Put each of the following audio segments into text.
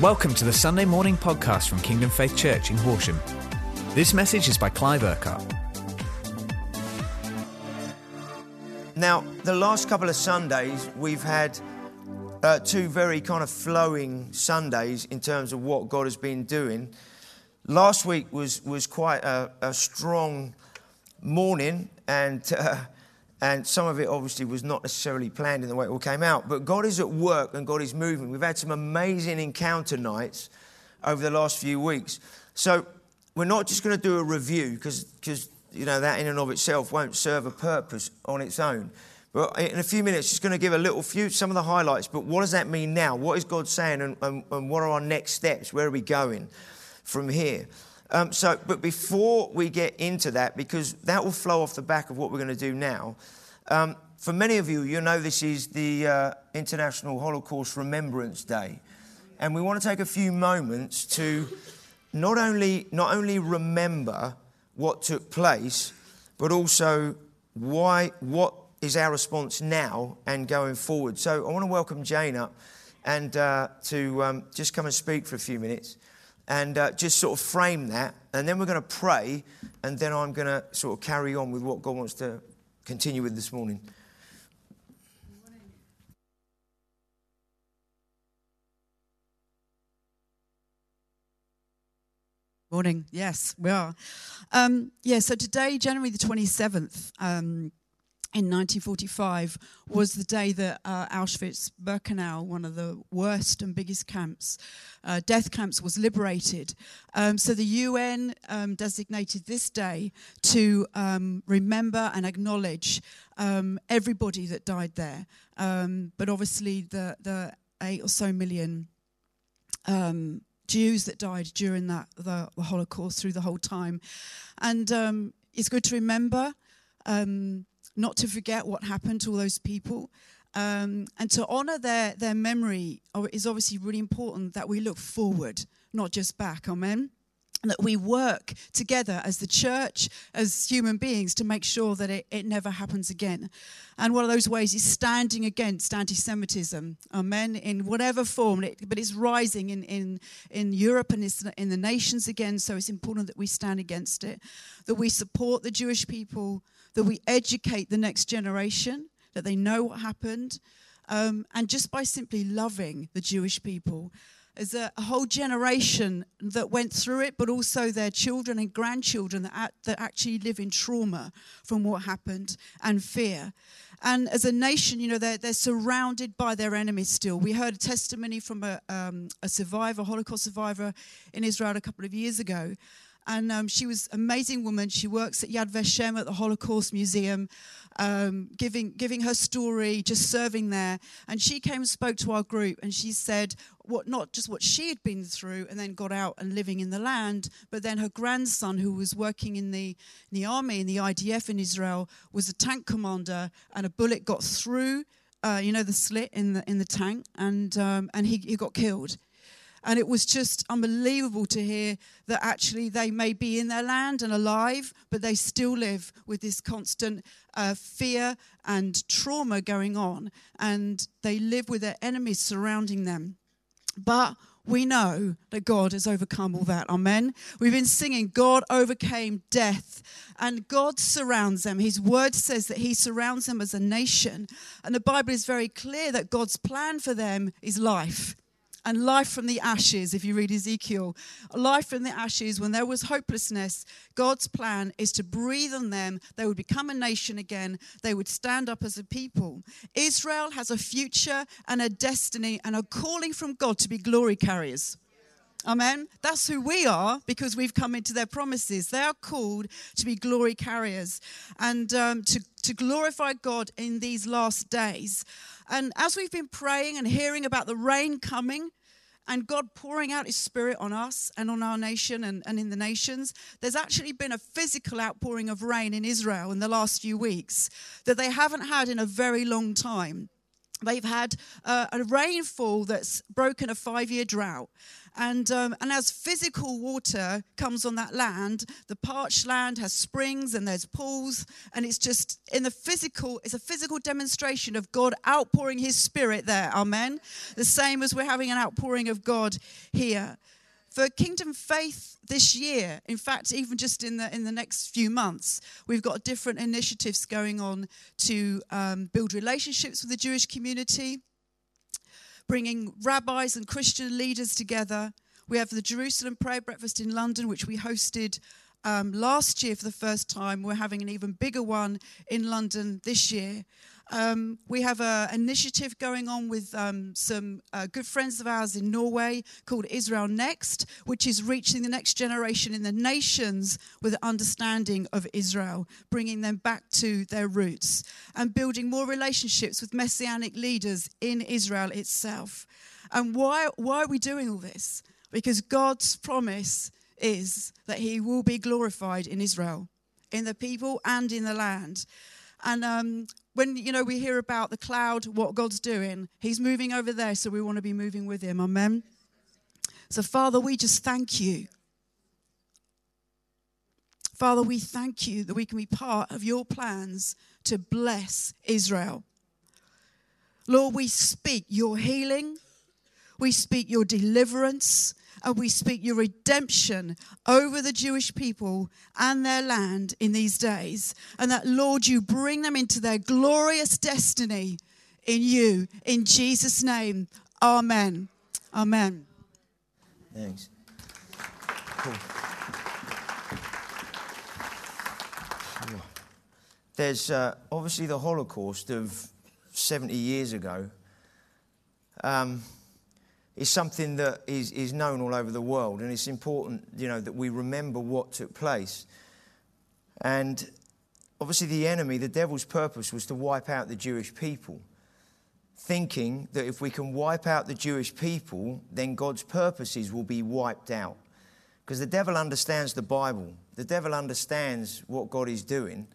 Welcome to the Sunday morning podcast from Kingdom Faith Church in Horsham. This message is by Clive Urquhart. Now, the last couple of Sundays, we've had uh, two very kind of flowing Sundays in terms of what God has been doing. Last week was, was quite a, a strong morning, and, uh, and some of it obviously was not necessarily planned in the way it all came out. But God is at work and God is moving. We've had some amazing encounter nights over the last few weeks. So we're not just going to do a review because you know that in and of itself won't serve a purpose on its own. But in a few minutes, just going to give a little few, some of the highlights. But what does that mean now? What is God saying, and, and, and what are our next steps? Where are we going from here? Um, so, but before we get into that, because that will flow off the back of what we're going to do now. Um, for many of you, you know this is the uh, International Holocaust Remembrance Day, and we want to take a few moments to not only not only remember what took place, but also why what is our response now and going forward. So I want to welcome Jane up and uh, to um, just come and speak for a few minutes and uh, just sort of frame that. And then we're going to pray, and then I'm going to sort of carry on with what God wants to continue with this morning. Morning. Yes, we are. Um, yeah, so today, January the 27th, um, in 1945 was the day that uh, Auschwitz Birkenau, one of the worst and biggest camps, uh, death camps, was liberated. Um, so the UN um, designated this day to um, remember and acknowledge um, everybody that died there. Um, but obviously, the, the eight or so million. Um, Jews that died during that the, the, Holocaust through the whole time, and it's good to remember um, not to forget what happened to all those people. Um, and to honor their, their memory is obviously really important that we look forward, not just back. Amen. And that we work together as the church, as human beings, to make sure that it, it never happens again. And one of those ways is standing against anti Semitism, amen, in whatever form, but it's rising in, in, in Europe and it's in the nations again, so it's important that we stand against it, that we support the Jewish people, that we educate the next generation, that they know what happened. Um, and just by simply loving the Jewish people, as a, a, whole generation that went through it, but also their children and grandchildren that, that actually live in trauma from what happened and fear. And as a nation, you know, they're, they're surrounded by their enemies still. We heard a testimony from a, um, a survivor, Holocaust survivor in Israel a couple of years ago and um, she was an amazing woman. She works at Yad Vashem at the Holocaust Museum, um, giving giving her story, just serving there. And she came and spoke to our group, and she said what not just what she had been through, and then got out and living in the land, but then her grandson, who was working in the in the army in the IDF in Israel, was a tank commander, and a bullet got through. Uh, you know the slit in the in the tank, and um, and he, he got killed. And it was just unbelievable to hear that actually they may be in their land and alive, but they still live with this constant uh, fear and trauma going on. And they live with their enemies surrounding them. But we know that God has overcome all that. Amen. We've been singing, God overcame death, and God surrounds them. His word says that He surrounds them as a nation. And the Bible is very clear that God's plan for them is life and life from the ashes, if you read Ezekiel. Life from the ashes, when there was hopelessness, God's plan is to breathe on them. They would become a nation again. They would stand up as a people. Israel has a future and a destiny and a calling from God to be glory carriers. Amen. That's who we are because we've come into their promises. They are called to be glory carriers and um, to, to glorify God in these last days. And as we've been praying and hearing about the rain coming, and God pouring out His Spirit on us and on our nation and, and in the nations. There's actually been a physical outpouring of rain in Israel in the last few weeks that they haven't had in a very long time. They've had uh, a rainfall that's broken a five year drought. And, um, and as physical water comes on that land, the parched land has springs and there's pools. And it's just in the physical, it's a physical demonstration of God outpouring his spirit there. Amen. The same as we're having an outpouring of God here for Kingdom Faith this year, in fact, even just in the in the next few months, we've got different initiatives going on to um, build relationships with the Jewish community, bringing rabbis and Christian leaders together. We have the Jerusalem Prayer Breakfast in London, which we hosted um, last year for the first time. We're having an even bigger one in London this year. Um, we have an initiative going on with um, some uh, good friends of ours in Norway called Israel Next, which is reaching the next generation in the nations with an understanding of Israel, bringing them back to their roots, and building more relationships with messianic leaders in Israel itself. And why, why are we doing all this? Because God's promise is that He will be glorified in Israel, in the people and in the land. And um, when you know we hear about the cloud, what God's doing, He's moving over there, so we want to be moving with Him. Amen. So, Father, we just thank you. Father, we thank you that we can be part of your plans to bless Israel. Lord, we speak your healing, we speak your deliverance, and we speak your redemption over the Jewish people and their land in these days. And that, Lord, you bring them into their glorious destiny in you. In Jesus' name, amen. Amen. Thanks. Cool. There's uh, obviously the Holocaust of 70 years ago. Um, is something that is, is known all over the world, and it's important, you know, that we remember what took place. And obviously, the enemy, the devil's purpose was to wipe out the Jewish people, thinking that if we can wipe out the Jewish people, then God's purposes will be wiped out. Because the devil understands the Bible, the devil understands what God is doing,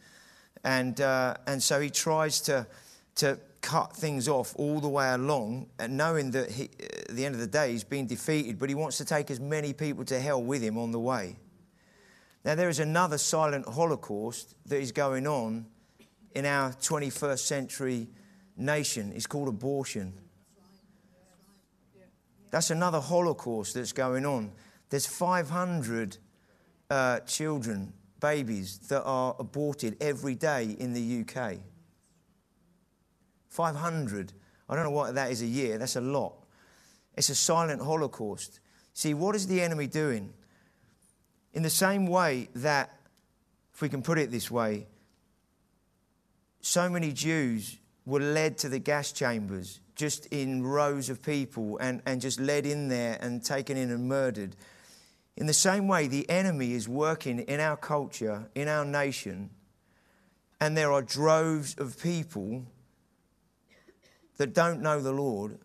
and, uh, and so he tries to, to cut things off all the way along, and knowing that he, at the end of the day he's been defeated, but he wants to take as many people to hell with him on the way. Now, there is another silent Holocaust that is going on in our 21st century nation. It's called abortion. That's another Holocaust that's going on. There's 500 uh, children, babies, that are aborted every day in the UK. 500. I don't know what that is a year. That's a lot. It's a silent holocaust. See, what is the enemy doing? In the same way that, if we can put it this way, so many Jews were led to the gas chambers just in rows of people and, and just led in there and taken in and murdered. In the same way, the enemy is working in our culture, in our nation, and there are droves of people that don't know the Lord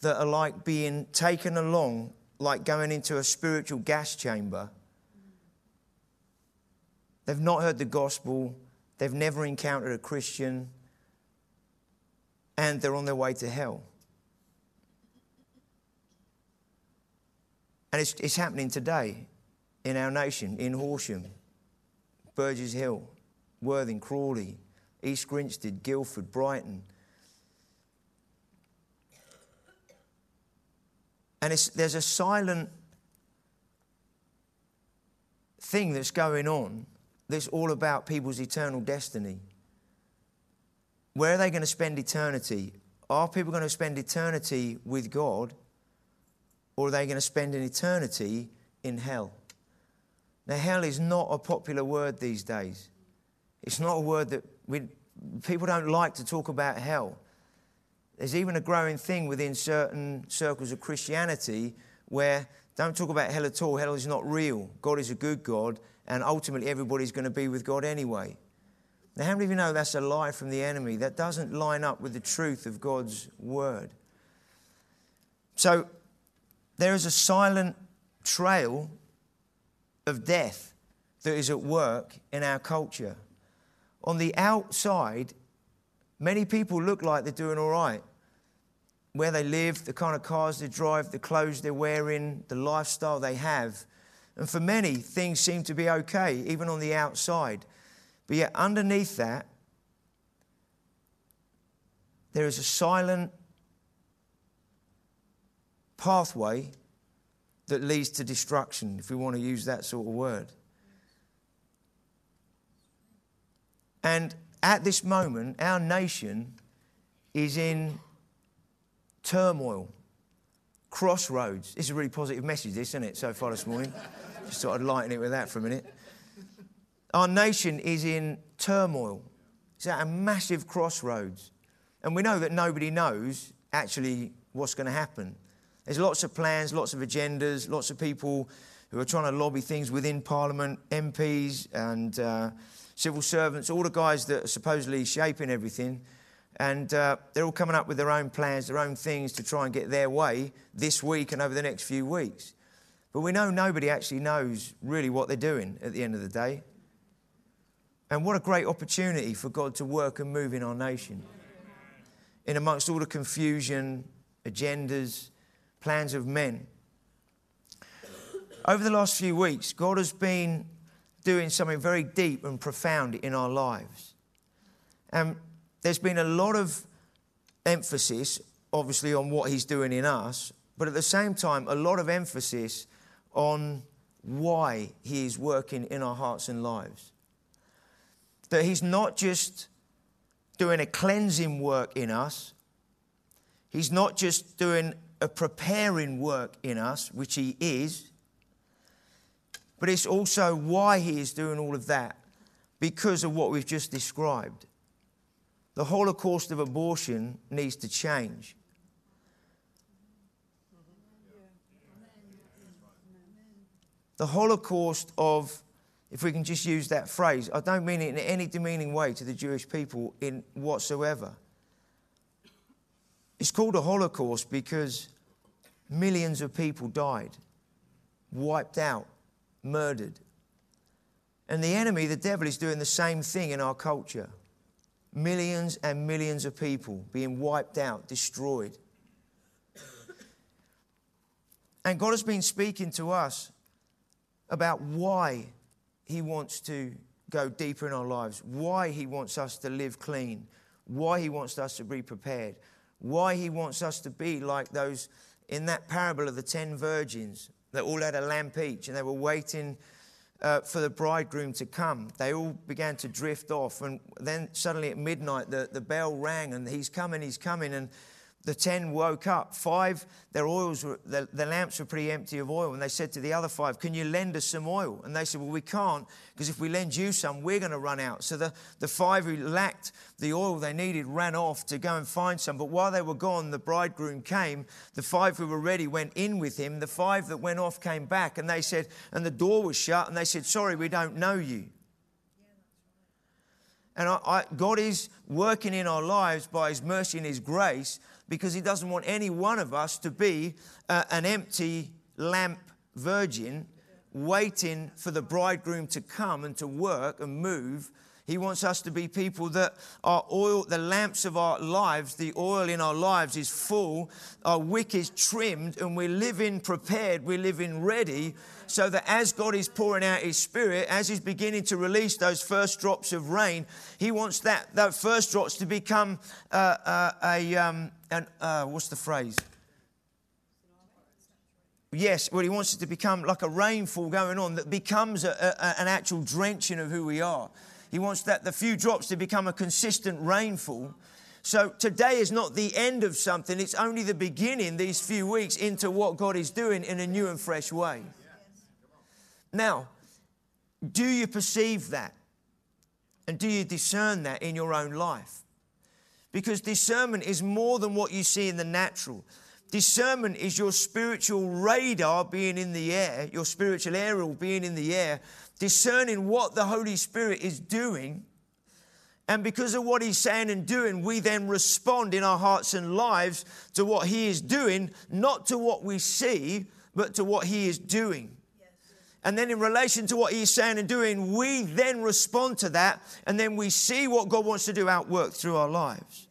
that are like being taken along, like going into a spiritual gas chamber. They've not heard the gospel, they've never encountered a Christian, and they're on their way to hell. And it's, it's happening today in our nation, in Horsham, Burgess Hill, Worthing, Crawley, East Grinstead, Guildford, Brighton. And there's a silent thing that's going on that's all about people's eternal destiny. Where are they going to spend eternity? Are people going to spend eternity with God, or are they going to spend an eternity in hell? Now, hell is not a popular word these days. It's not a word that we, people don't like to talk about hell. There's even a growing thing within certain circles of Christianity where don't talk about hell at all. Hell is not real. God is a good God, and ultimately everybody's going to be with God anyway. Now, how many of you know that's a lie from the enemy? That doesn't line up with the truth of God's word. So, there is a silent trail of death that is at work in our culture. On the outside, Many people look like they're doing all right. where they live, the kind of cars they drive, the clothes they're wearing, the lifestyle they have. And for many, things seem to be okay, even on the outside. But yet, underneath that, there is a silent pathway that leads to destruction, if we want to use that sort of word. And at this moment, our nation is in turmoil, crossroads. This is a really positive message, this, isn't it, so far this morning? Just thought I'd lighten it with that for a minute. Our nation is in turmoil. It's at a massive crossroads. And we know that nobody knows actually what's going to happen. There's lots of plans, lots of agendas, lots of people who are trying to lobby things within Parliament, MPs and uh, civil servants, all the guys that are supposedly shaping everything. And uh, they're all coming up with their own plans, their own things to try and get their way this week and over the next few weeks. But we know nobody actually knows really what they're doing at the end of the day. And what a great opportunity for God to work and move in our nation. In amongst all the confusion, agendas, plans of men. Over the last few weeks, God has been doing something very deep and profound in our lives. And there's been a lot of emphasis, obviously, on what He's doing in us, but at the same time, a lot of emphasis on why He is working in our hearts and lives. That He's not just doing a cleansing work in us, He's not just doing a preparing work in us, which He is, but it's also why He is doing all of that because of what we've just described. The Holocaust of abortion needs to change. The Holocaust of, if we can just use that phrase, I don't mean it in any demeaning way to the Jewish people in whatsoever. It's called a Holocaust because millions of people died, wiped out, murdered. And the enemy, the devil, is doing the same thing in our culture. Millions and millions of people being wiped out, destroyed. And God has been speaking to us about why He wants to go deeper in our lives, why He wants us to live clean, why He wants us to be prepared, why He wants us to be like those in that parable of the ten virgins that all had a lamp each and they were waiting uh, for the bridegroom to come. They all began to drift off. And then suddenly at midnight, the, the bell rang and he's coming, he's coming. And the ten woke up. Five, their oils were, lamps were pretty empty of oil. And they said to the other five, Can you lend us some oil? And they said, Well, we can't, because if we lend you some, we're going to run out. So the, the five who lacked the oil they needed ran off to go and find some. But while they were gone, the bridegroom came. The five who were ready went in with him. The five that went off came back. And they said, And the door was shut. And they said, Sorry, we don't know you. And I, I, God is working in our lives by His mercy and His grace because He doesn't want any one of us to be uh, an empty lamp virgin waiting for the bridegroom to come and to work and move. He wants us to be people that our oil, the lamps of our lives, the oil in our lives is full, our wick is trimmed, and we're living prepared, we're living ready so that as God is pouring out His Spirit, as He's beginning to release those first drops of rain, He wants that, that first drops to become uh, uh, a, um, an, uh, what's the phrase? Yes, well, He wants it to become like a rainfall going on that becomes a, a, an actual drenching of who we are. He wants that the few drops to become a consistent rainfall. So today is not the end of something, it's only the beginning, these few weeks, into what God is doing in a new and fresh way. Now, do you perceive that? And do you discern that in your own life? Because discernment is more than what you see in the natural. Discernment is your spiritual radar being in the air, your spiritual aerial being in the air, discerning what the Holy Spirit is doing. And because of what He's saying and doing, we then respond in our hearts and lives to what He is doing, not to what we see, but to what He is doing. And then, in relation to what he's saying and doing, we then respond to that, and then we see what God wants to do outwork through our lives.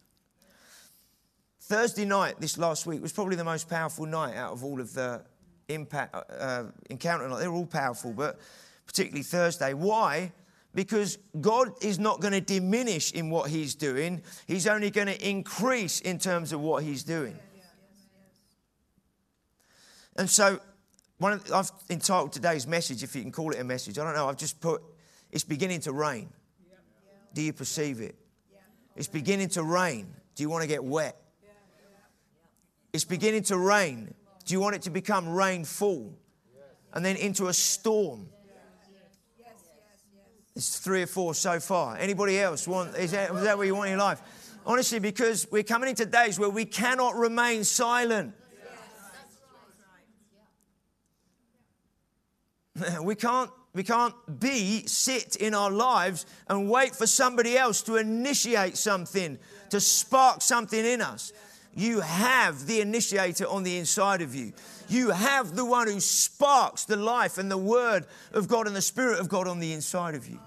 Thursday night this last week was probably the most powerful night out of all of the impact uh, encounter. They were all powerful, but particularly Thursday. Why? Because God is not going to diminish in what He's doing. He's only going to increase in terms of what He's doing. And so, one of, I've entitled today's message, if you can call it a message. I don't know. I've just put, it's beginning to rain. Do you perceive it? It's beginning to rain. Do you want to get wet? It's beginning to rain. Do you want it to become rainfall? And then into a storm? It's three or four so far. Anybody else want? Is that, is that what you want in your life? Honestly, because we're coming into days where we cannot remain silent. We can't, we can't be, sit in our lives and wait for somebody else to initiate something, to spark something in us. You have the initiator on the inside of you. You have the one who sparks the life and the word of God and the spirit of God on the inside of you.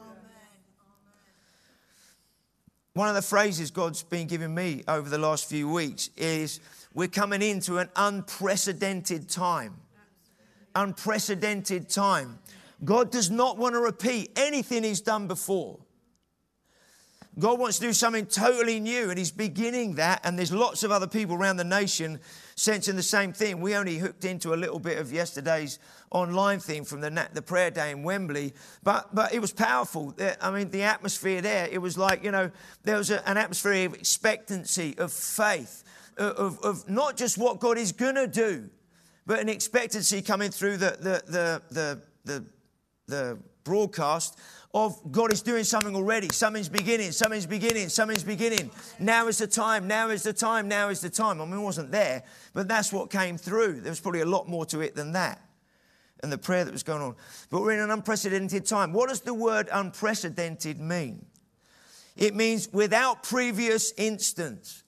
One of the phrases God's been giving me over the last few weeks is we're coming into an unprecedented time unprecedented time. God does not want to repeat anything He's done before. God wants to do something totally new, and He's beginning that. And there's lots of other people around the nation sensing the same thing. We only hooked into a little bit of yesterday's online thing from the, the prayer day in Wembley, but, but it was powerful. I mean, the atmosphere there, it was like, you know, there was a, an atmosphere of expectancy, of faith, of, of not just what God is going to do, but an expectancy coming through the, the, the, the, the, the broadcast of God is doing something already. Something's beginning, something's beginning, something's beginning. Now is the time, now is the time, now is the time. I mean, it wasn't there, but that's what came through. There was probably a lot more to it than that and the prayer that was going on. But we're in an unprecedented time. What does the word unprecedented mean? It means without previous instance,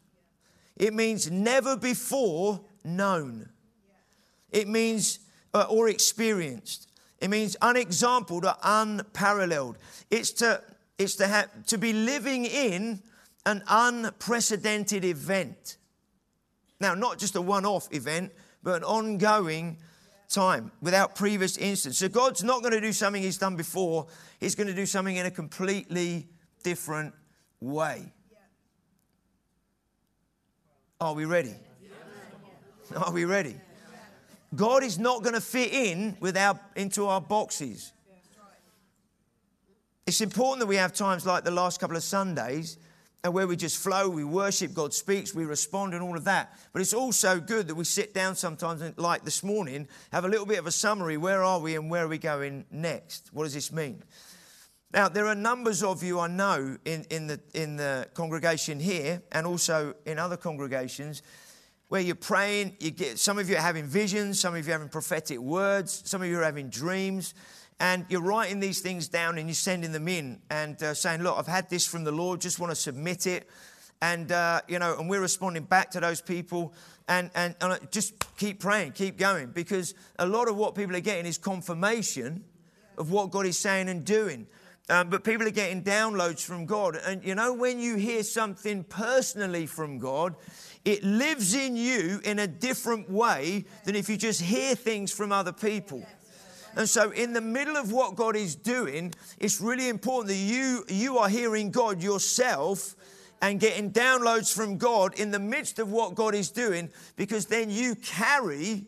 it means never before known. It means, uh, or experienced. It means unexampled or unparalleled. It's to, it's to, have, to be living in an unprecedented event. Now, not just a one off event, but an ongoing time without previous instance. So, God's not going to do something He's done before, He's going to do something in a completely different way. Are we ready? Are we ready? God is not going to fit in with our, into our boxes. It's important that we have times like the last couple of Sundays and where we just flow, we worship, God speaks, we respond, and all of that. But it's also good that we sit down sometimes, like this morning, have a little bit of a summary. Where are we and where are we going next? What does this mean? Now, there are numbers of you I know in, in, the, in the congregation here and also in other congregations where you're praying, you get some of you are having visions, some of you are having prophetic words, some of you are having dreams, and you're writing these things down and you're sending them in and uh, saying, "Look, I've had this from the Lord, just want to submit it." And uh, you know, and we're responding back to those people, and, and and just keep praying, keep going, because a lot of what people are getting is confirmation of what God is saying and doing. Um, but people are getting downloads from God. And you know, when you hear something personally from God, it lives in you in a different way than if you just hear things from other people. And so, in the middle of what God is doing, it's really important that you, you are hearing God yourself and getting downloads from God in the midst of what God is doing, because then you carry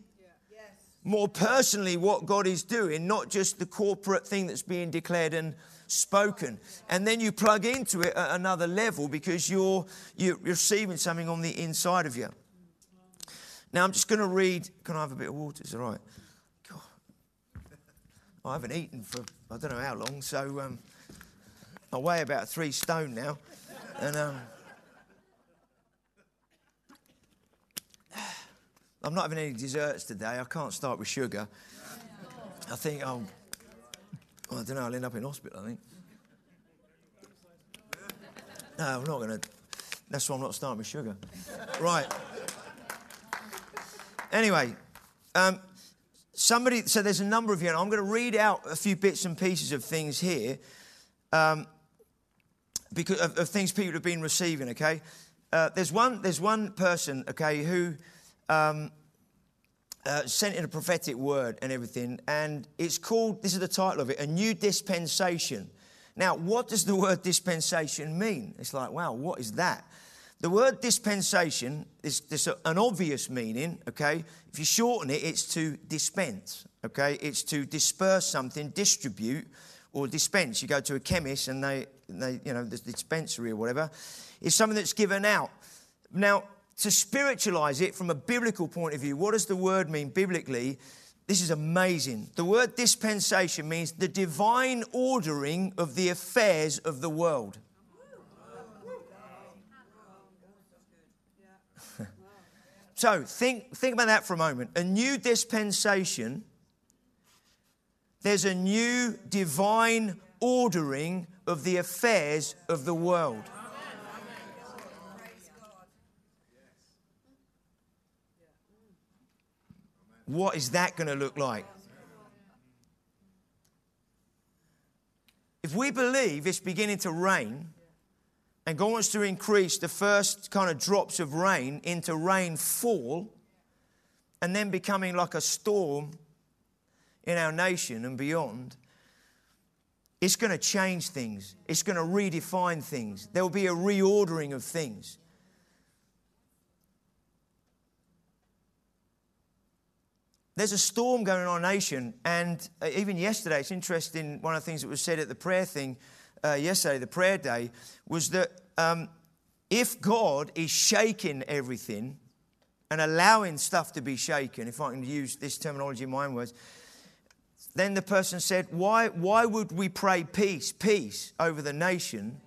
more personally what God is doing, not just the corporate thing that's being declared and spoken. And then you plug into it at another level because you're, you're receiving something on the inside of you. Now, I'm just going to read. Can I have a bit of water? Is it all right? God. I haven't eaten for I don't know how long, so um, I weigh about three stone now. And um, I'm not having any desserts today. I can't start with sugar. I think I'll well, I don't know, I'll end up in hospital, I think. No, I'm not going to. That's why I'm not starting with sugar. Right. Anyway, um, somebody, so there's a number of you, and I'm going to read out a few bits and pieces of things here um, because of, of, things people have been receiving, okay? uh, there's one there's one person, okay, who um, uh, sent in a prophetic word and everything, and it's called. This is the title of it: a new dispensation. Now, what does the word dispensation mean? It's like, wow, what is that? The word dispensation is there's an obvious meaning, okay? If you shorten it, it's to dispense, okay? It's to disperse something, distribute, or dispense. You go to a chemist and they, they you know, the dispensary or whatever. It's something that's given out. Now, to spiritualize it from a biblical point of view, what does the word mean biblically? This is amazing. The word dispensation means the divine ordering of the affairs of the world. so think, think about that for a moment. A new dispensation, there's a new divine ordering of the affairs of the world. What is that going to look like? If we believe it's beginning to rain, and God wants to increase the first kind of drops of rain into rainfall, and then becoming like a storm in our nation and beyond, it's going to change things. It's going to redefine things. There will be a reordering of things. There's a storm going on in our nation. And uh, even yesterday, it's interesting, one of the things that was said at the prayer thing uh, yesterday, the prayer day, was that um, if God is shaking everything and allowing stuff to be shaken, if I can use this terminology in my own words, then the person said, why, why would we pray peace, peace over the nation?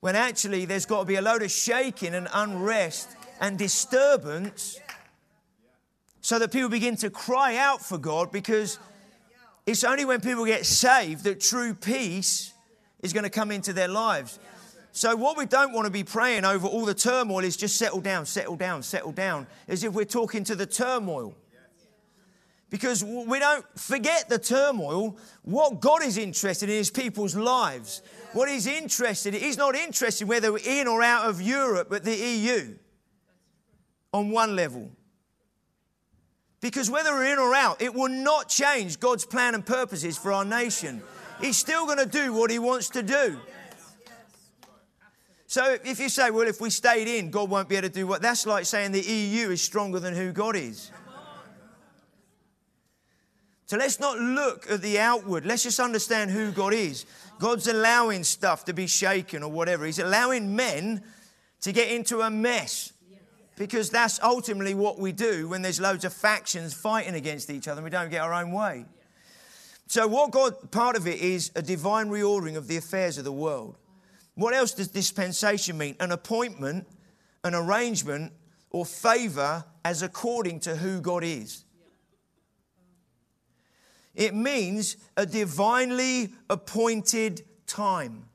When actually there's got to be a load of shaking and unrest and disturbance so that people begin to cry out for God because it's only when people get saved that true peace is going to come into their lives. So, what we don't want to be praying over all the turmoil is just settle down, settle down, settle down, as if we're talking to the turmoil. Because we don't forget the turmoil. What God is interested in is people's lives. What He's interested in, He's not interested whether we're in or out of Europe, but the EU on one level. Because whether we're in or out, it will not change God's plan and purposes for our nation. He's still going to do what He wants to do. So if you say, well, if we stayed in, God won't be able to do what, that's like saying the EU is stronger than who God is. So let's not look at the outward. Let's just understand who God is. God's allowing stuff to be shaken or whatever. He's allowing men to get into a mess because that's ultimately what we do when there's loads of factions fighting against each other and we don't get our own way. So, what God, part of it is a divine reordering of the affairs of the world. What else does dispensation mean? An appointment, an arrangement, or favor as according to who God is. It means a divinely appointed time.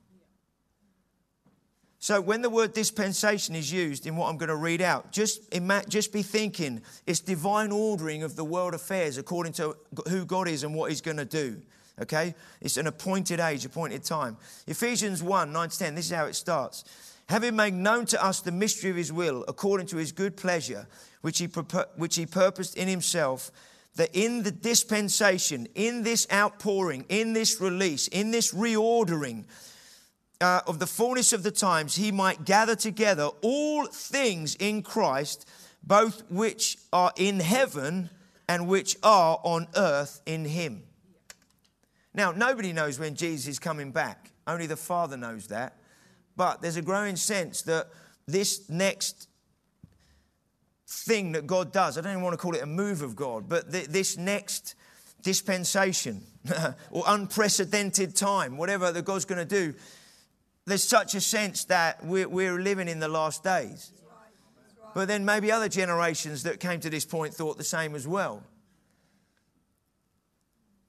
So when the word dispensation is used in what I'm going to read out, just, just be thinking it's divine ordering of the world affairs according to who God is and what He's going to do. Okay? It's an appointed age, appointed time. Ephesians 1 9 to 10, this is how it starts. Having made known to us the mystery of His will, according to His good pleasure, which He, which he purposed in Himself, that in the dispensation, in this outpouring, in this release, in this reordering, uh, of the fullness of the times, he might gather together all things in Christ, both which are in heaven and which are on earth in him. Now, nobody knows when Jesus is coming back, only the Father knows that. But there's a growing sense that this next thing that God does, I don't even want to call it a move of God, but th- this next dispensation or unprecedented time, whatever that God's going to do, there's such a sense that we're, we're living in the last days. But then maybe other generations that came to this point thought the same as well.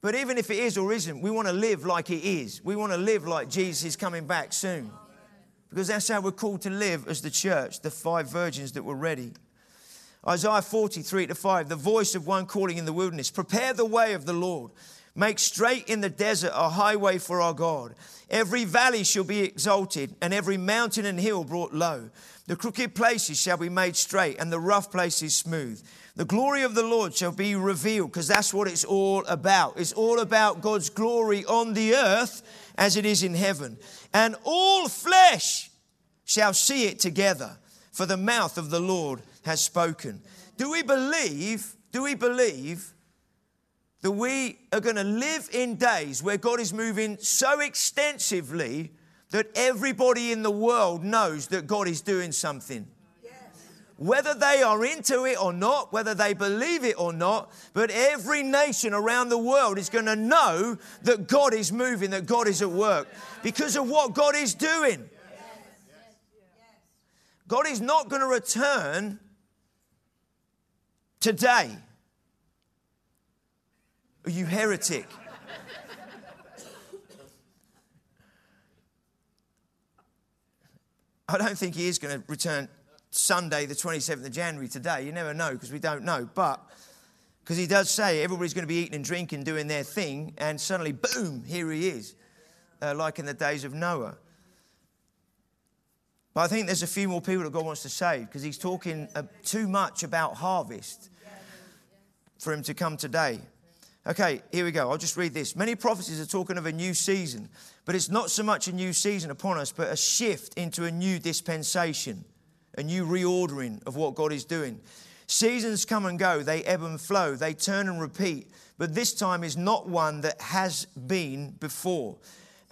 But even if it is or isn't, we want to live like it is. We want to live like Jesus is coming back soon. Because that's how we're called to live as the church, the five virgins that were ready. Isaiah 43 to 5, the voice of one calling in the wilderness, prepare the way of the Lord. Make straight in the desert a highway for our God. Every valley shall be exalted, and every mountain and hill brought low. The crooked places shall be made straight, and the rough places smooth. The glory of the Lord shall be revealed, because that's what it's all about. It's all about God's glory on the earth as it is in heaven. And all flesh shall see it together, for the mouth of the Lord has spoken. Do we believe? Do we believe that we are going to live in days where God is moving so extensively that everybody in the world knows that God is doing something? whether they are into it or not, whether they believe it or not, but every nation around the world is going to know that God is moving, that God is at work because of what God is doing. God is not going to return today. Are you heretic? I don't think he is going to return Sunday, the 27th of January, today. You never know because we don't know. But because he does say everybody's going to be eating and drinking, doing their thing, and suddenly, boom, here he is, uh, like in the days of Noah. But I think there's a few more people that God wants to save because he's talking uh, too much about harvest for him to come today. Okay, here we go. I'll just read this. Many prophecies are talking of a new season, but it's not so much a new season upon us, but a shift into a new dispensation a new reordering of what God is doing. Seasons come and go, they ebb and flow, they turn and repeat, but this time is not one that has been before,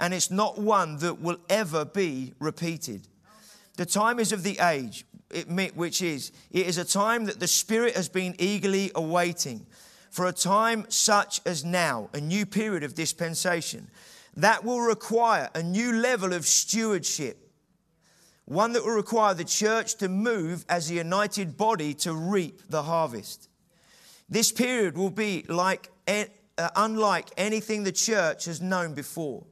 and it's not one that will ever be repeated. The time is of the age, which is, it is a time that the Spirit has been eagerly awaiting. For a time such as now, a new period of dispensation, that will require a new level of stewardship one that will require the church to move as a united body to reap the harvest. This period will be like, uh, unlike anything the church has known before.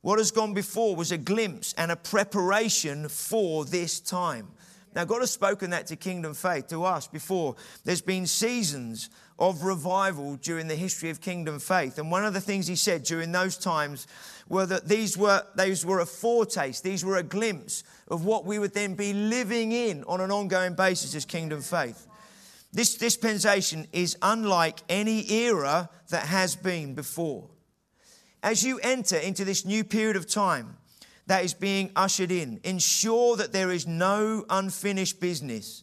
What has gone before was a glimpse and a preparation for this time. Now, God has spoken that to Kingdom Faith, to us before. There's been seasons of revival during the history of Kingdom Faith. And one of the things He said during those times were that these were, these were a foretaste, these were a glimpse of what we would then be living in on an ongoing basis as Kingdom Faith. This dispensation is unlike any era that has been before. As you enter into this new period of time that is being ushered in, ensure that there is no unfinished business,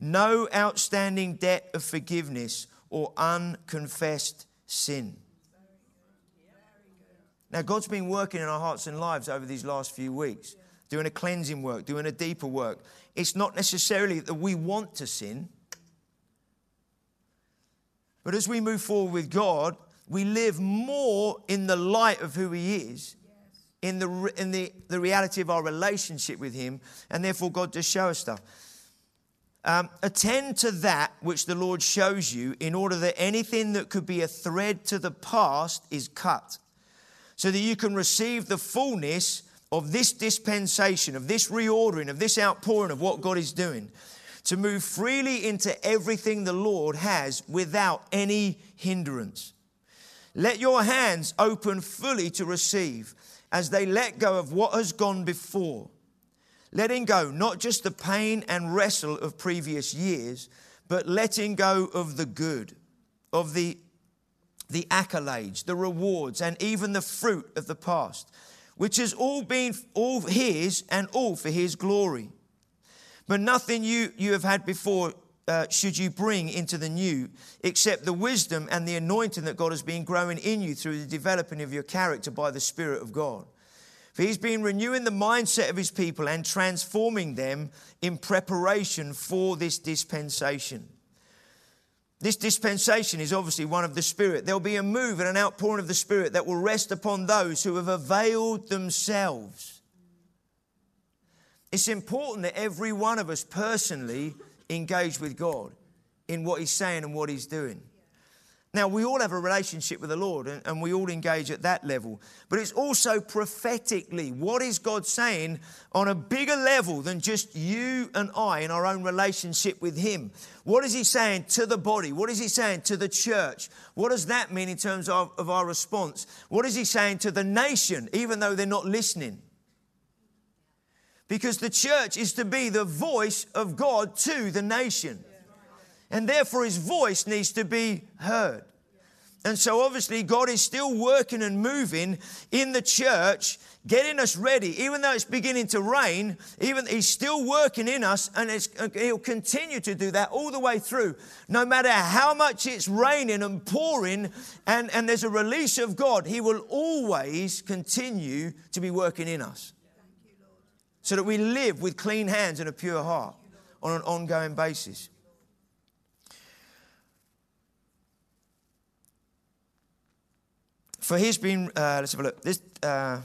no outstanding debt of forgiveness, or unconfessed sin. Now, God's been working in our hearts and lives over these last few weeks, doing a cleansing work, doing a deeper work. It's not necessarily that we want to sin, but as we move forward with God, we live more in the light of who He is, in, the, in the, the reality of our relationship with Him, and therefore God does show us stuff. Um, attend to that which the Lord shows you in order that anything that could be a thread to the past is cut so that you can receive the fullness of this dispensation, of this reordering, of this outpouring of what God is doing, to move freely into everything the Lord has without any hindrance. Let your hands open fully to receive as they let go of what has gone before. Letting go not just the pain and wrestle of previous years, but letting go of the good, of the the accolades, the rewards, and even the fruit of the past, which has all been all His and all for His glory. But nothing you, you have had before uh, should you bring into the new, except the wisdom and the anointing that God has been growing in you through the developing of your character by the Spirit of God. For He's been renewing the mindset of His people and transforming them in preparation for this dispensation. This dispensation is obviously one of the Spirit. There'll be a move and an outpouring of the Spirit that will rest upon those who have availed themselves. It's important that every one of us personally engage with God in what He's saying and what He's doing. Now, we all have a relationship with the Lord and, and, we all engage at that level. But it's also prophetically what is God saying on a bigger level than just you and I in our own relationship with Him? What is He saying to the body? What is He saying to the church? What does that mean in terms of, of our response? What is He saying to the nation, even though they're not listening? Because the church is to be the voice of God to the nation. And therefore, his voice needs to be heard. And so, obviously, God is still working and moving in the church, getting us ready. Even though it's beginning to rain, even He's still working in us, and He'll continue to do that all the way through. No matter how much it's raining and pouring, and, and there's a release of God, He will always continue to be working in us. So that we live with clean hands and a pure heart on an ongoing basis. For he's been, uh, let's have a look. This, uh,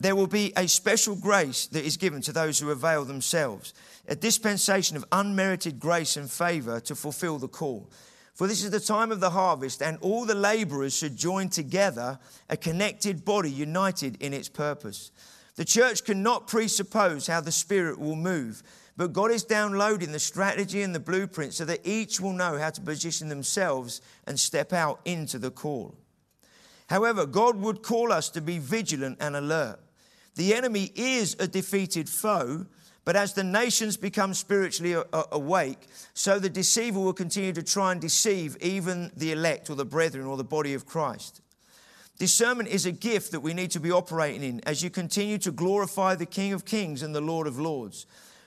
there will be a special grace that is given to those who avail themselves, a dispensation of unmerited grace and favor to fulfill the call. For this is the time of the harvest, and all the laborers should join together, a connected body united in its purpose. The church cannot presuppose how the Spirit will move but God is downloading the strategy and the blueprint so that each will know how to position themselves and step out into the call. However, God would call us to be vigilant and alert. The enemy is a defeated foe, but as the nations become spiritually awake, so the deceiver will continue to try and deceive even the elect or the brethren or the body of Christ. Discernment is a gift that we need to be operating in as you continue to glorify the King of Kings and the Lord of Lords.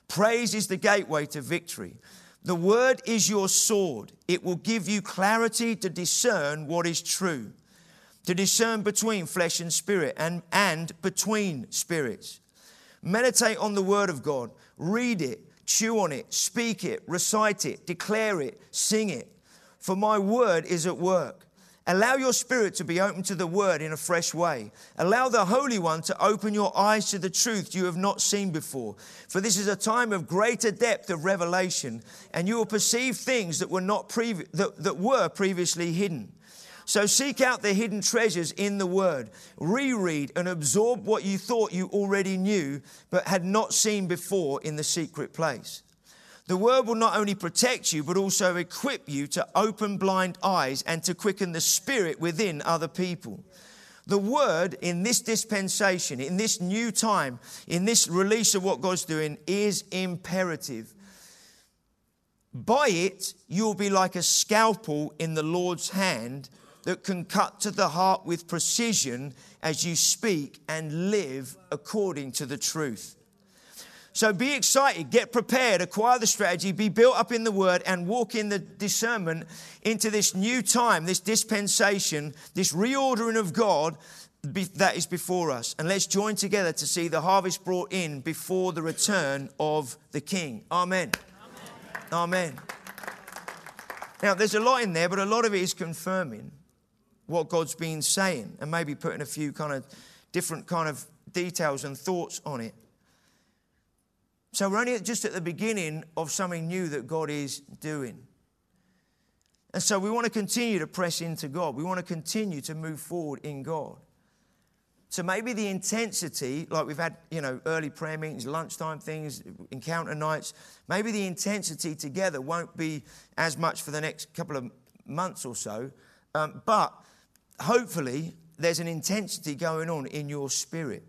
Praise is the gateway to victory. The word is your sword. It will give you clarity to discern what is true, to discern between flesh and spirit and, and between spirits. Meditate on the word of God. Read it, chew on it, speak it, recite it, declare it, sing it. For my word is at work. Allow your spirit to be open to the word in a fresh way. Allow the Holy One to open your eyes to the truth you have not seen before. For this is a time of greater depth of revelation, and you will perceive things that were not previ- that, that were previously hidden. So seek out the hidden treasures in the Word. Reread and absorb what you thought you already knew but had not seen before in the secret place. The word will not only protect you, but also equip you to open blind eyes and to quicken the spirit within other people. The word in this dispensation, in this new time, in this release of what God's doing is imperative. By it, you'll be like a scalpel in the Lord's hand that can cut to the heart with precision as you speak and live according to the truth. So be excited, get prepared, acquire the strategy, be built up in the word, and walk in the discernment into this new time, this dispensation, this reordering of God that is before us. And let's join together to see the harvest brought in before the return of the King. Amen. Amen. Amen. Now, there's a lot in there, but a lot of it is confirming what God's been saying and maybe putting a few kind of different kind of details and thoughts on it. So we're only just at the beginning of something new that God is doing. And so we want to continue to press into God. We want to continue to move forward in God. So maybe the intensity, like we've had, you know, early prayer meetings, lunchtime things, encounter nights, maybe the intensity together won't be as much for the next couple of months or so. Um, but hopefully, there's an intensity going on in your spirit.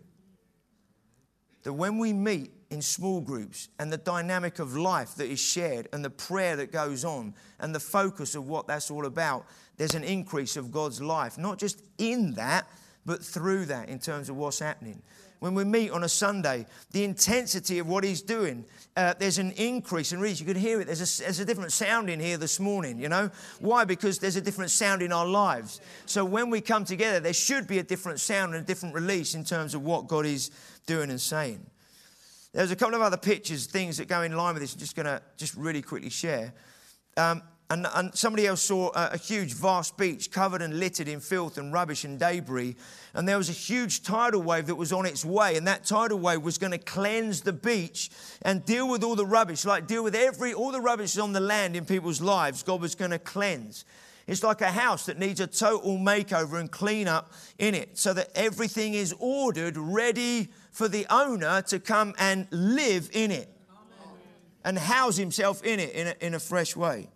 That when we meet in small groups and the dynamic of life that is shared and the prayer that goes on and the focus of what that's all about, there's an increase of God's life, not just in that, but through that in terms of what's happening. When we meet on a Sunday, the intensity of what he's doing, uh, there's an increase. And really, you can hear it. There's a, there's a different sound in here this morning, you know? Why? Because there's a different sound in our lives. So when we come together, there should be a different sound and a different release in terms of what God is doing and saying. There's a couple of other pictures, things that go in line with this. I'm just going to just really quickly share. Um, And, and somebody else saw a, a, huge, vast beach covered and littered in filth and rubbish and debris. And there was a huge tidal wave that was on its way. And that tidal wave was going to cleanse the beach and deal with all the rubbish, like deal with every, all the rubbish on the land in people's lives. God was going to cleanse. It's like a house that needs a total makeover and clean up in it so that everything is ordered, ready for the owner to come and live in it and house himself in it in a, in a fresh way.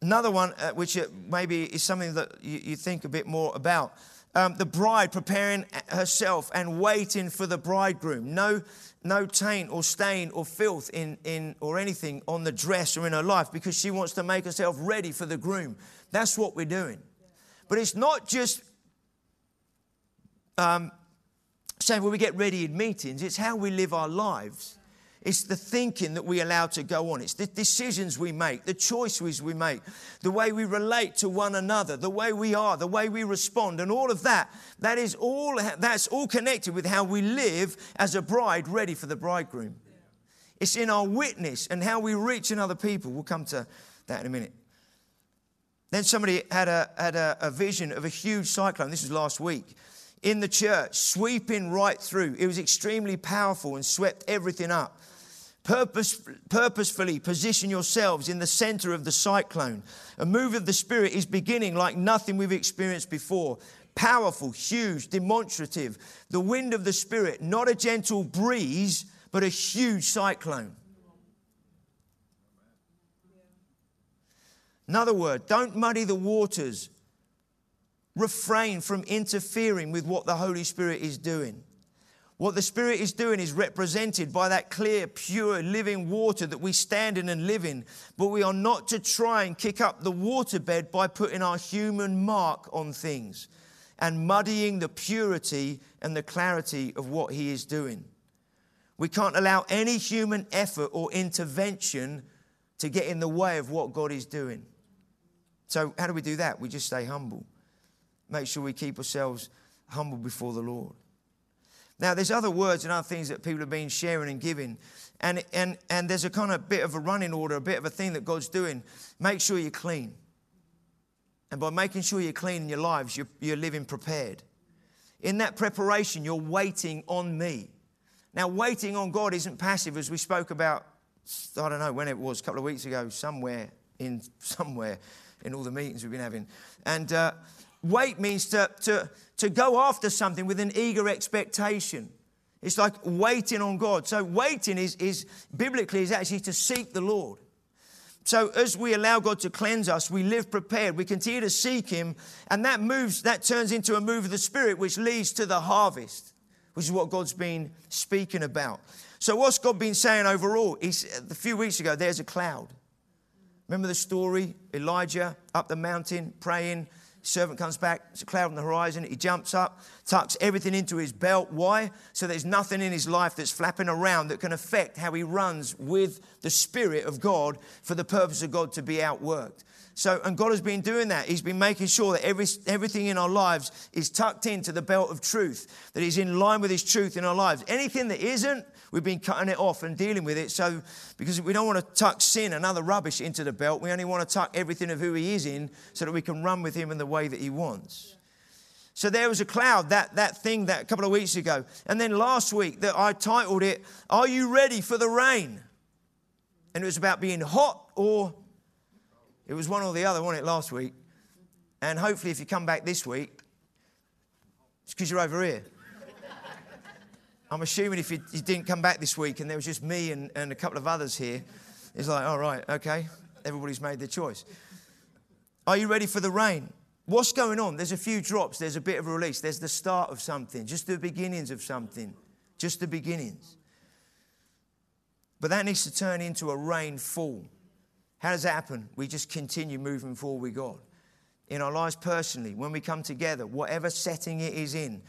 Another one, uh, which uh, maybe is something that you, you, think a bit more about. Um, the bride preparing herself and waiting for the bridegroom. No, no taint or stain or filth in, in or anything on the dress or in her life because she wants to make herself ready for the groom. That's what we're doing. But it's not just um, saying, when we get ready in meetings, it's how we live our lives it's the thinking that we allow to go on. It's the decisions we make, the choices we make, the way we relate to one another, the way we are, the way we respond, and all of that. That is all, that's all connected with how we live as a bride ready for the bridegroom. It's in our witness and how we reach in other people. We'll come to that in a minute. Then somebody had a, had a, a vision of a huge cyclone. This was last week in the church, sweeping right through. It was extremely powerful and swept everything up. Purpose, purposefully position yourselves in the center of the cyclone. A move of the Spirit is beginning like nothing we've experienced before. Powerful, huge, demonstrative. The wind of the Spirit, not a gentle breeze, but a huge cyclone. Another word, don't muddy the waters. Refrain from interfering with what the Holy Spirit is doing. What the Spirit is doing is represented by that clear, pure, living water that we stand in and live in. But we are not to try and kick up the waterbed by putting our human mark on things and muddying the purity and the clarity of what He is doing. We can't allow any human effort or intervention to get in the way of what God is doing. So, how do we do that? We just stay humble. Make sure we keep ourselves humble before the Lord. Now, there's other words and other things that people have been sharing and giving. And, and, and there's a kind of bit of a running order, a bit of a thing that God's doing. Make sure you're clean. And by making sure you're clean in your lives, you're, you're living prepared. In that preparation, you're waiting on me. Now, waiting on God isn't passive, as we spoke about, I don't know when it was, a couple of weeks ago, somewhere in somewhere in all the meetings we've been having. And uh, wait means to, to, to go after something with an eager expectation. It's like waiting on God. So waiting is, is biblically is actually to seek the Lord. So as we allow God to cleanse us, we live prepared. We continue to seek Him, and that moves, that turns into a move of the Spirit, which leads to the harvest, which is what God's been speaking about. So what's God been saying overall? He's, a few weeks ago, there's a cloud. Remember the story? Elijah up the mountain praying Servant comes back, it's a cloud on the horizon. He jumps up, tucks everything into his belt. Why? So there's nothing in his life that's flapping around that can affect how he runs with the Spirit of God for the purpose of God to be outworked. So, and God has been doing that. He's been making sure that every, everything in our lives is tucked into the belt of truth, that is in line with His truth in our lives. Anything that isn't, we've been cutting it off and dealing with it. So, because we don't want to tuck sin and other rubbish into the belt, we only want to tuck everything of who He is in so that we can run with Him in the way that He wants. So there was a cloud, that, that thing that a couple of weeks ago. And then last week that I titled it, Are You Ready for the Rain? And it was about being hot or it was one or the other, wasn't it, last week? And hopefully, if you come back this week, it's because you're over here. I'm assuming if you, you, didn't come back this week and there was just me and, and a couple of others here, it's like, all right, okay, everybody's made their choice. Are you ready for the rain? What's going on? There's a few drops, there's a bit of a release, there's the start of something, just the beginnings of something, just the beginnings. But that needs to turn into a rainfall. How does that happen? We just continue moving forward with God. In our lives personally, when we come together, whatever setting it is in,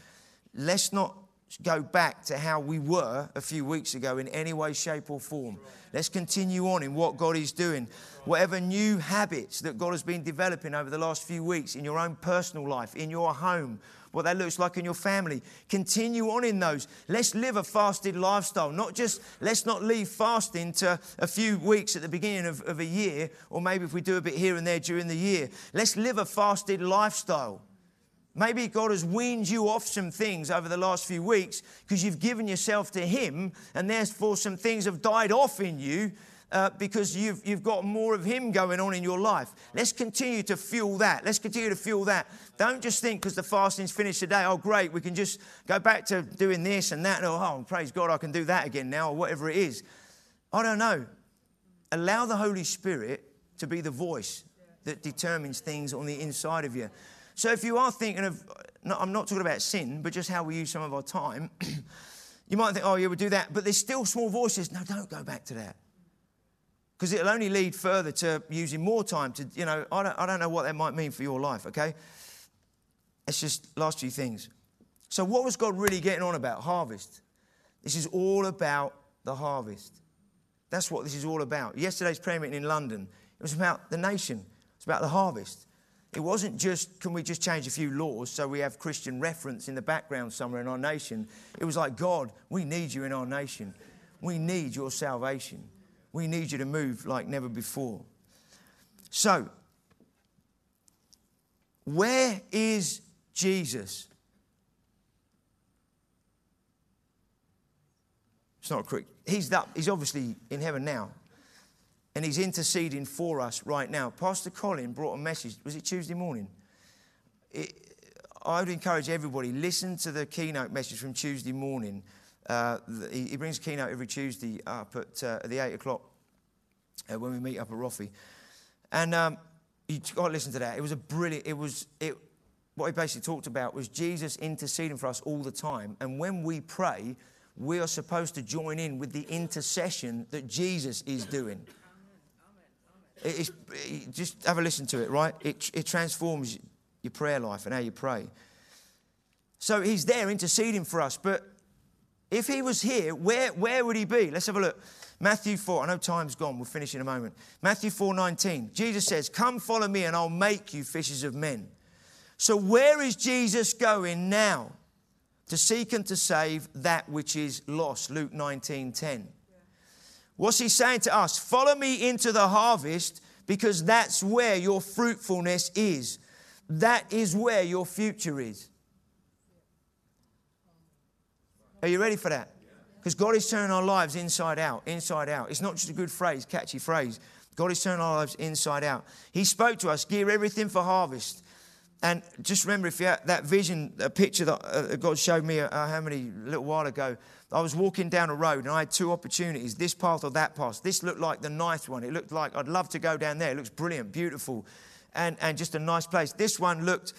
let's not go back to how we were a few weeks ago in any way, shape, or form. Let's continue on in what God is doing. Whatever new habits that God has been developing over the last few weeks in your own personal life, in your home, what that looks like in your family. Continue on in those. Let's live a fasted lifestyle, not just, let's not leave fasting to a few weeks at the beginning of, of a year, or maybe if we do a bit here and there during the year. Let's live a fasted lifestyle. Maybe God has weaned you off some things over the last few weeks because you've given yourself to Him, and therefore some things have died off in you uh, because you've, you've got more of Him going on in your life. Let's continue to fuel that. Let's continue to fuel that. Don't just think because the fasting's finished today, oh, great, we can just go back to doing this and that. And, oh, praise God, I can do that again now, or whatever it is. I don't know. Allow the Holy Spirit to be the voice that determines things on the inside of you. So if you are thinking of, no, I'm not talking about sin, but just how we use some of our time, you might think, oh, yeah, we'll do that. But there's still small voices. No, don't go back to that. Because it'll only lead further to using more time to, you know, I don't, I don't know what that might mean for your life, okay? It's just last few things. So, what was God really getting on about? Harvest. This is all about the harvest. That's what this is all about. Yesterday's prayer meeting in London, it was about the nation, it's about the harvest. It wasn't just, can we just change a few laws so we have Christian reference in the background somewhere in our nation? It was like, God, we need you in our nation. We need your salvation. We need you to move like never before. So, where is Jesus? It's not a quick. He's that. He's obviously in heaven now and he's interceding for us right now. Pastor Colin brought a message. Was it Tuesday morning? It, I would encourage everybody listen to the keynote message from Tuesday morning. Uh, he, he, brings keynote every Tuesday up at, uh, the eight o'clock uh, when we meet up at Roffey, and um, you got to listen to that. It was a brilliant. It was it. What he basically talked about was Jesus interceding for us all the time, and when we pray, we are supposed to join in with the intercession that Jesus is doing. It's, it, just have a listen to it, right? It, it transforms your prayer life and how you pray. So he's there interceding for us. But if he was here, where, where would he be? Let's have a look. Matthew 4, I know time's gone, we'll finish in a moment. Matthew 4 19, Jesus says, Come follow me and I'll make you fishers of men. So where is Jesus going now? To seek and to save that which is lost. Luke 19 10. What's he saying to us? Follow me into the harvest because that's where your fruitfulness is. That is where your future is. Are you ready for that? Because God is turning our lives inside out, inside out. It's not just a good phrase, catchy phrase. God is turning our lives inside out. He spoke to us, gear everything for harvest. And just remember, if you had that vision, a picture that uh, God showed me uh, how many a little while ago, I was walking down a road and I had two opportunities, this path or that path. This looked like the nice one. It looked like I'd love to go down there. It looks brilliant, beautiful, and, and just a nice place. This one looked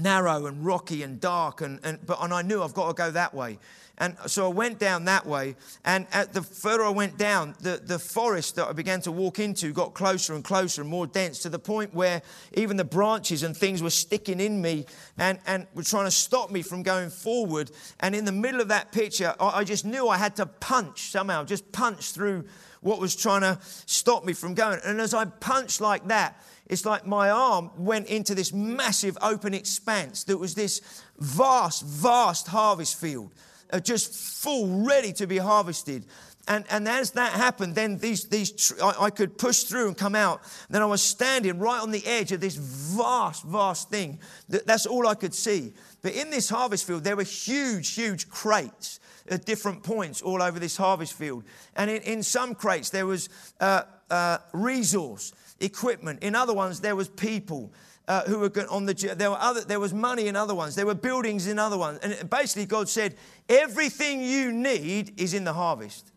narrow and rocky and dark, and, and, but, and I knew I've got to go that way. And so I went down that way. And at the further I went down, the, the forest that I began to walk into got closer and closer and more dense to the point where even the branches and things were sticking in me and, and were trying to stop me from going forward. And in the middle of that picture, I, I just knew I had to punch somehow, just punch through what was trying to stop me from going. And as I punched like that, it's like my arm went into this massive open expanse that was this vast, vast harvest field are just full, ready to be harvested. And, and as that happened, then these, these I, I, could push through and come out. Then I was standing right on the edge of this vast, vast thing. That, that's all I could see. But in this harvest field, there were huge, huge crates at different points all over this harvest field. And in, in some crates, there was uh, uh, resource, equipment. In other ones, there was people uh, who were on the there were other there was money in other ones there were buildings in other ones and basically god said everything you need is in the harvest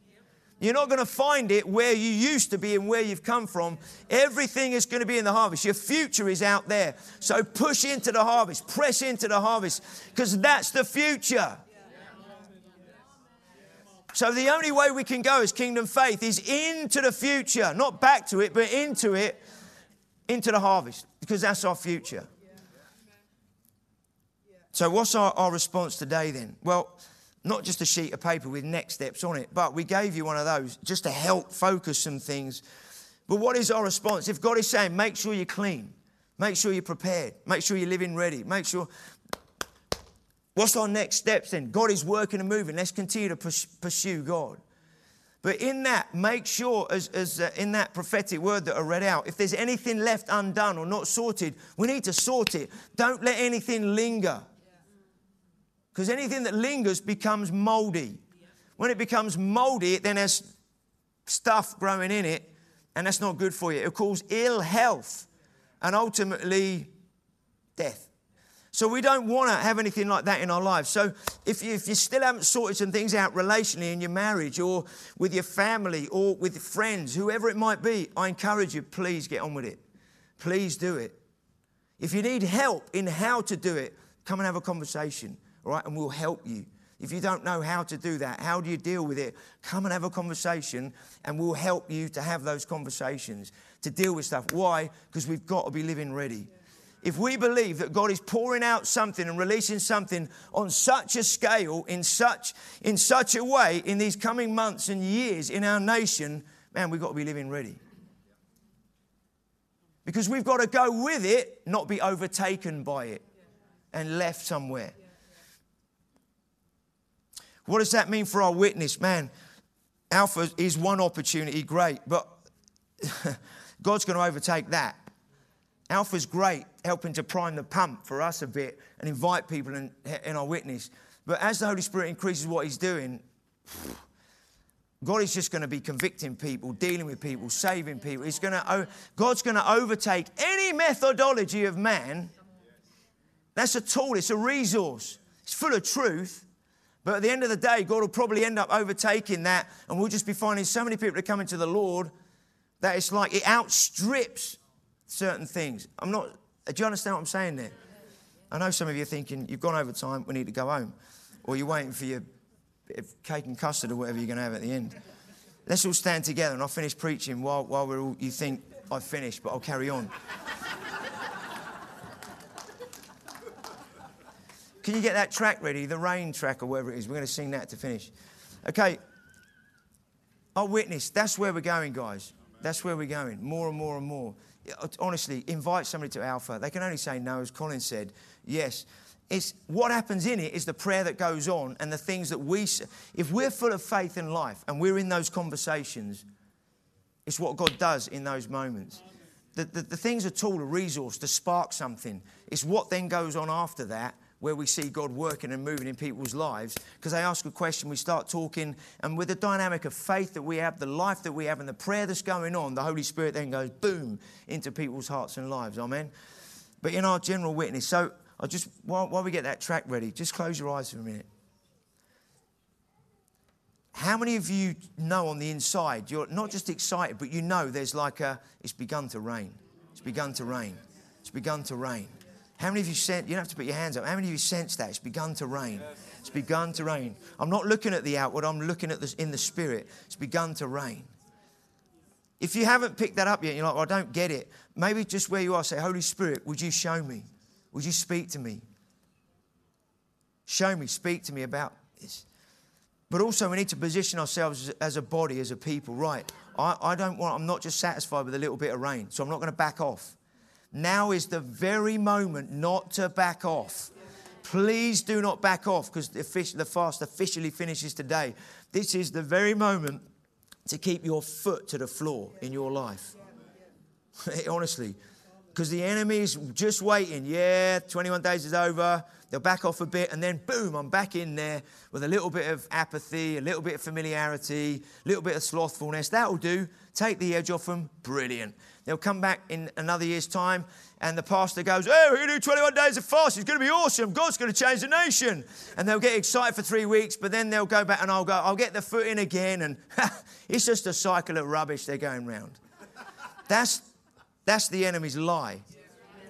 you're not going to find it where you used to be and where you've come from. Everything is going to be in the harvest. Your future is out there. So push into the harvest, press into the harvest, because that's the future. So the only way we can go as kingdom faith is into the future, not back to it, but into it into the harvest because that's our future. So, what's our, our response today then? Well, not just a sheet of paper with next steps on it, but we gave you one of those just to help focus some things. But what is our response? If God is saying, make sure you're clean, make sure you're prepared, make sure you're living ready, make sure What's our next steps then? God is working and moving. Let's continue to pursue God. But in that, make sure, as, as uh, in that prophetic word that I read out, if there's anything left undone or not sorted, we need to sort it. Don't let anything linger. Because anything that lingers becomes moldy. When it becomes moldy, it then has stuff growing in it, and that's not good for you. It causes ill health and ultimately death. So we don't want to have anything like that in our lives. So if you, if you still haven't sorted some things out relationally in your marriage or with your family or with friends, whoever it might be, I encourage you, please get on with it. Please do it. If you need help in how to do it, come and have a conversation, all right? And we'll help you. If you don't know how to do that, how do you deal with it? Come and have a conversation and we'll help you to have those conversations, to deal with stuff. Why? Because we've got to be living ready if we believe that God is pouring out something and releasing something on such a scale, in such, in such a way, in these coming months and years in our nation, man, we've got to be living ready. Because we've got to go with it, not be overtaken by it and left somewhere. What does that mean for our witness? Man, Alpha is one opportunity, great, but God's going to overtake that. Alpha's great, helping to prime the pump for us a bit and invite people in, in our witness. But as the Holy Spirit increases what He's doing, God is just going to be convicting people, dealing with people, saving people. He's going to, God's going to overtake any methodology of man. That's a tool, it's a resource, it's full of truth. But at the end of the day, God will probably end up overtaking that, and we'll just be finding so many people that come into the Lord that it's like it outstrips certain things. I'm not, do you understand what I'm saying there? I know some of you are thinking, you've gone over time, we need to go home. Or you're waiting for your cake and custard or whatever you're going to have at the end. Let's all stand together and I'll finish preaching while, while we're all, you think I've finished, but I'll carry on. Can you get that track ready? The rain track or whatever it is. We're going to sing that to finish. Okay. Our witness, that's where we're going, guys. That's where we're going. More and more and more honestly, invite somebody to Alpha. They can only say no, as Colin said. Yes. It's what happens in it is the prayer that goes on and the things that we, if we're full of faith in life and we're in those conversations, it's what God does in those moments. The, the, the thing's a tool, a resource to spark something. It's what then goes on after that where we see God working and moving in people's lives. Because they ask a question, we start talking, and with the dynamic of faith that we have, the life that we have, and the prayer that's going on, the Holy Spirit then goes boom into people's hearts and lives. Amen. But in our general witness, so I just while, while we get that track ready, just close your eyes for a minute. How many of you know on the inside, you're not just excited, but you know there's like a, it's begun to rain. It's begun to rain. It's begun to rain. How many of you sense, you don't have to put your hands up, how many of you sense that? It's begun to rain. It's begun to rain. I'm not looking at the outward, I'm looking at this in the spirit. It's begun to rain. If you haven't picked that up yet, you're like, well, I don't get it. Maybe just where you are, say, Holy Spirit, would you show me? Would you speak to me? Show me, speak to me about this. But also, we need to position ourselves as a body, as a people. Right, I, I don't want, I'm not just satisfied with a little bit of rain, so I'm not going to back off. Now is the very moment not to back off. Please do not back off because the, fast officially finishes today. This is the very moment to keep your foot to the floor in your life. Honestly, because the enemy is just waiting. Yeah, 21 days is over. They'll back off a bit, and then boom, I'm back in there with a little bit of apathy, a little bit of familiarity, a little bit of slothfulness. That'll do. Take the edge off them. Brilliant. They'll come back in another year's time, and the pastor goes, Oh, we're going to do 21 days of fast. It's going to be awesome. God's going to change the nation. And they'll get excited for three weeks, but then they'll go back and I'll go, I'll get the foot in again. And it's just a cycle of rubbish they're going round. That's, that's the enemy's lie.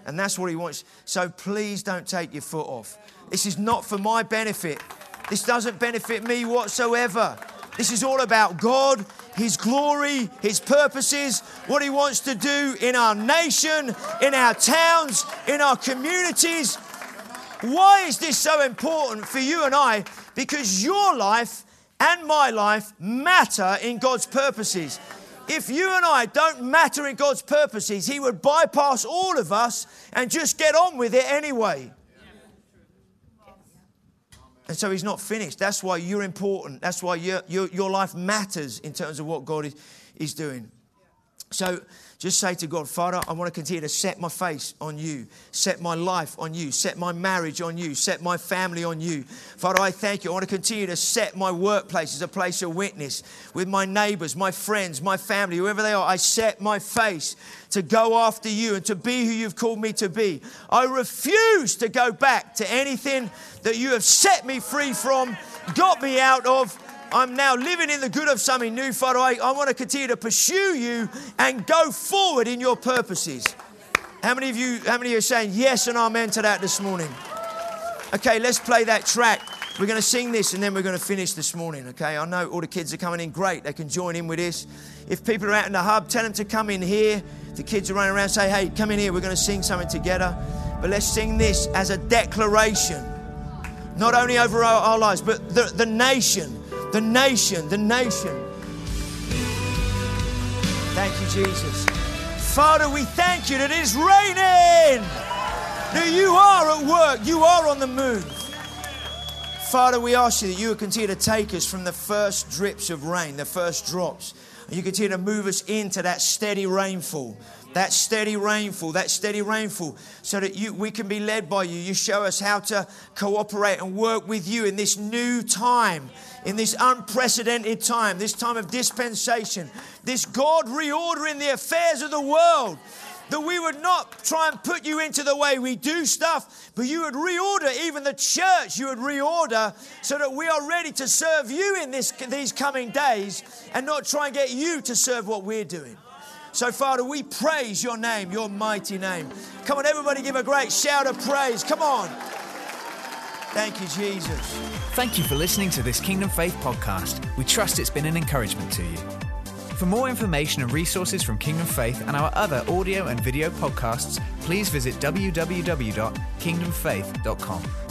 And that's what he wants. So please don't take your foot off. This is not for my benefit. This doesn't benefit me whatsoever. This is all about God his glory, His purposes, what He wants to do in our nation, in our towns, in our communities. Why is this so important for you and I? Because your life and my life matter in God's purposes. If you and I don't matter in God's purposes, He would bypass all of us and just get on with it anyway. And so he's not finished. That's why you're important. That's why your, your, your life matters in terms of what God is, is doing. So just say to God, Father, I want to continue to set my face on you, set my life on you, set my marriage on you, set my family on you. Father, I thank you. I want to continue to set my workplace as a place of witness with my neighbors, my friends, my family, whoever they are. I set my face to go after you and to be who you've called me to be. I refuse to go back to anything that you have set me free from, got me out of I'm now living in the good of something new, Father. I, I want to continue to pursue you and go forward in your purposes. How many of you, how many are saying yes and amen to that this morning? Okay, let's play that track. We're going to sing this and then we're going to finish this morning, okay? I know all the kids are coming in. Great, they can join in with this. If people are out in the hub, tell them to come in here. The kids are running around, say, hey, come in here, we're going to sing something together. But let's sing this as a declaration, not only over our, our lives, but the, the nation the nation, the nation. Thank you, Jesus. Father, we thank you that it is raining, that you are at work, you are on the move. Father, we ask you that you would continue to take us from the first drips of rain, the first drops, and you continue to move us into that steady rainfall that steady rainfall, that steady rainfall, so that you, we can be led by you. You show us how to cooperate and work with you in this new time, in this unprecedented time, this time of dispensation, this God reordering the affairs of the world. That we would not try and put you into the way we do stuff, but you would reorder even the church, you would reorder so that we are ready to serve you in this, these coming days and not try and get you to serve what we're doing. So, Father, we praise your name, your mighty name. Come on, everybody, give a great shout of praise. Come on. Thank you, Jesus. Thank you for listening to this Kingdom Faith podcast. We trust it's been an encouragement to you. For more information and resources from Kingdom Faith and our other audio and video podcasts, please visit www.kingdomfaith.com.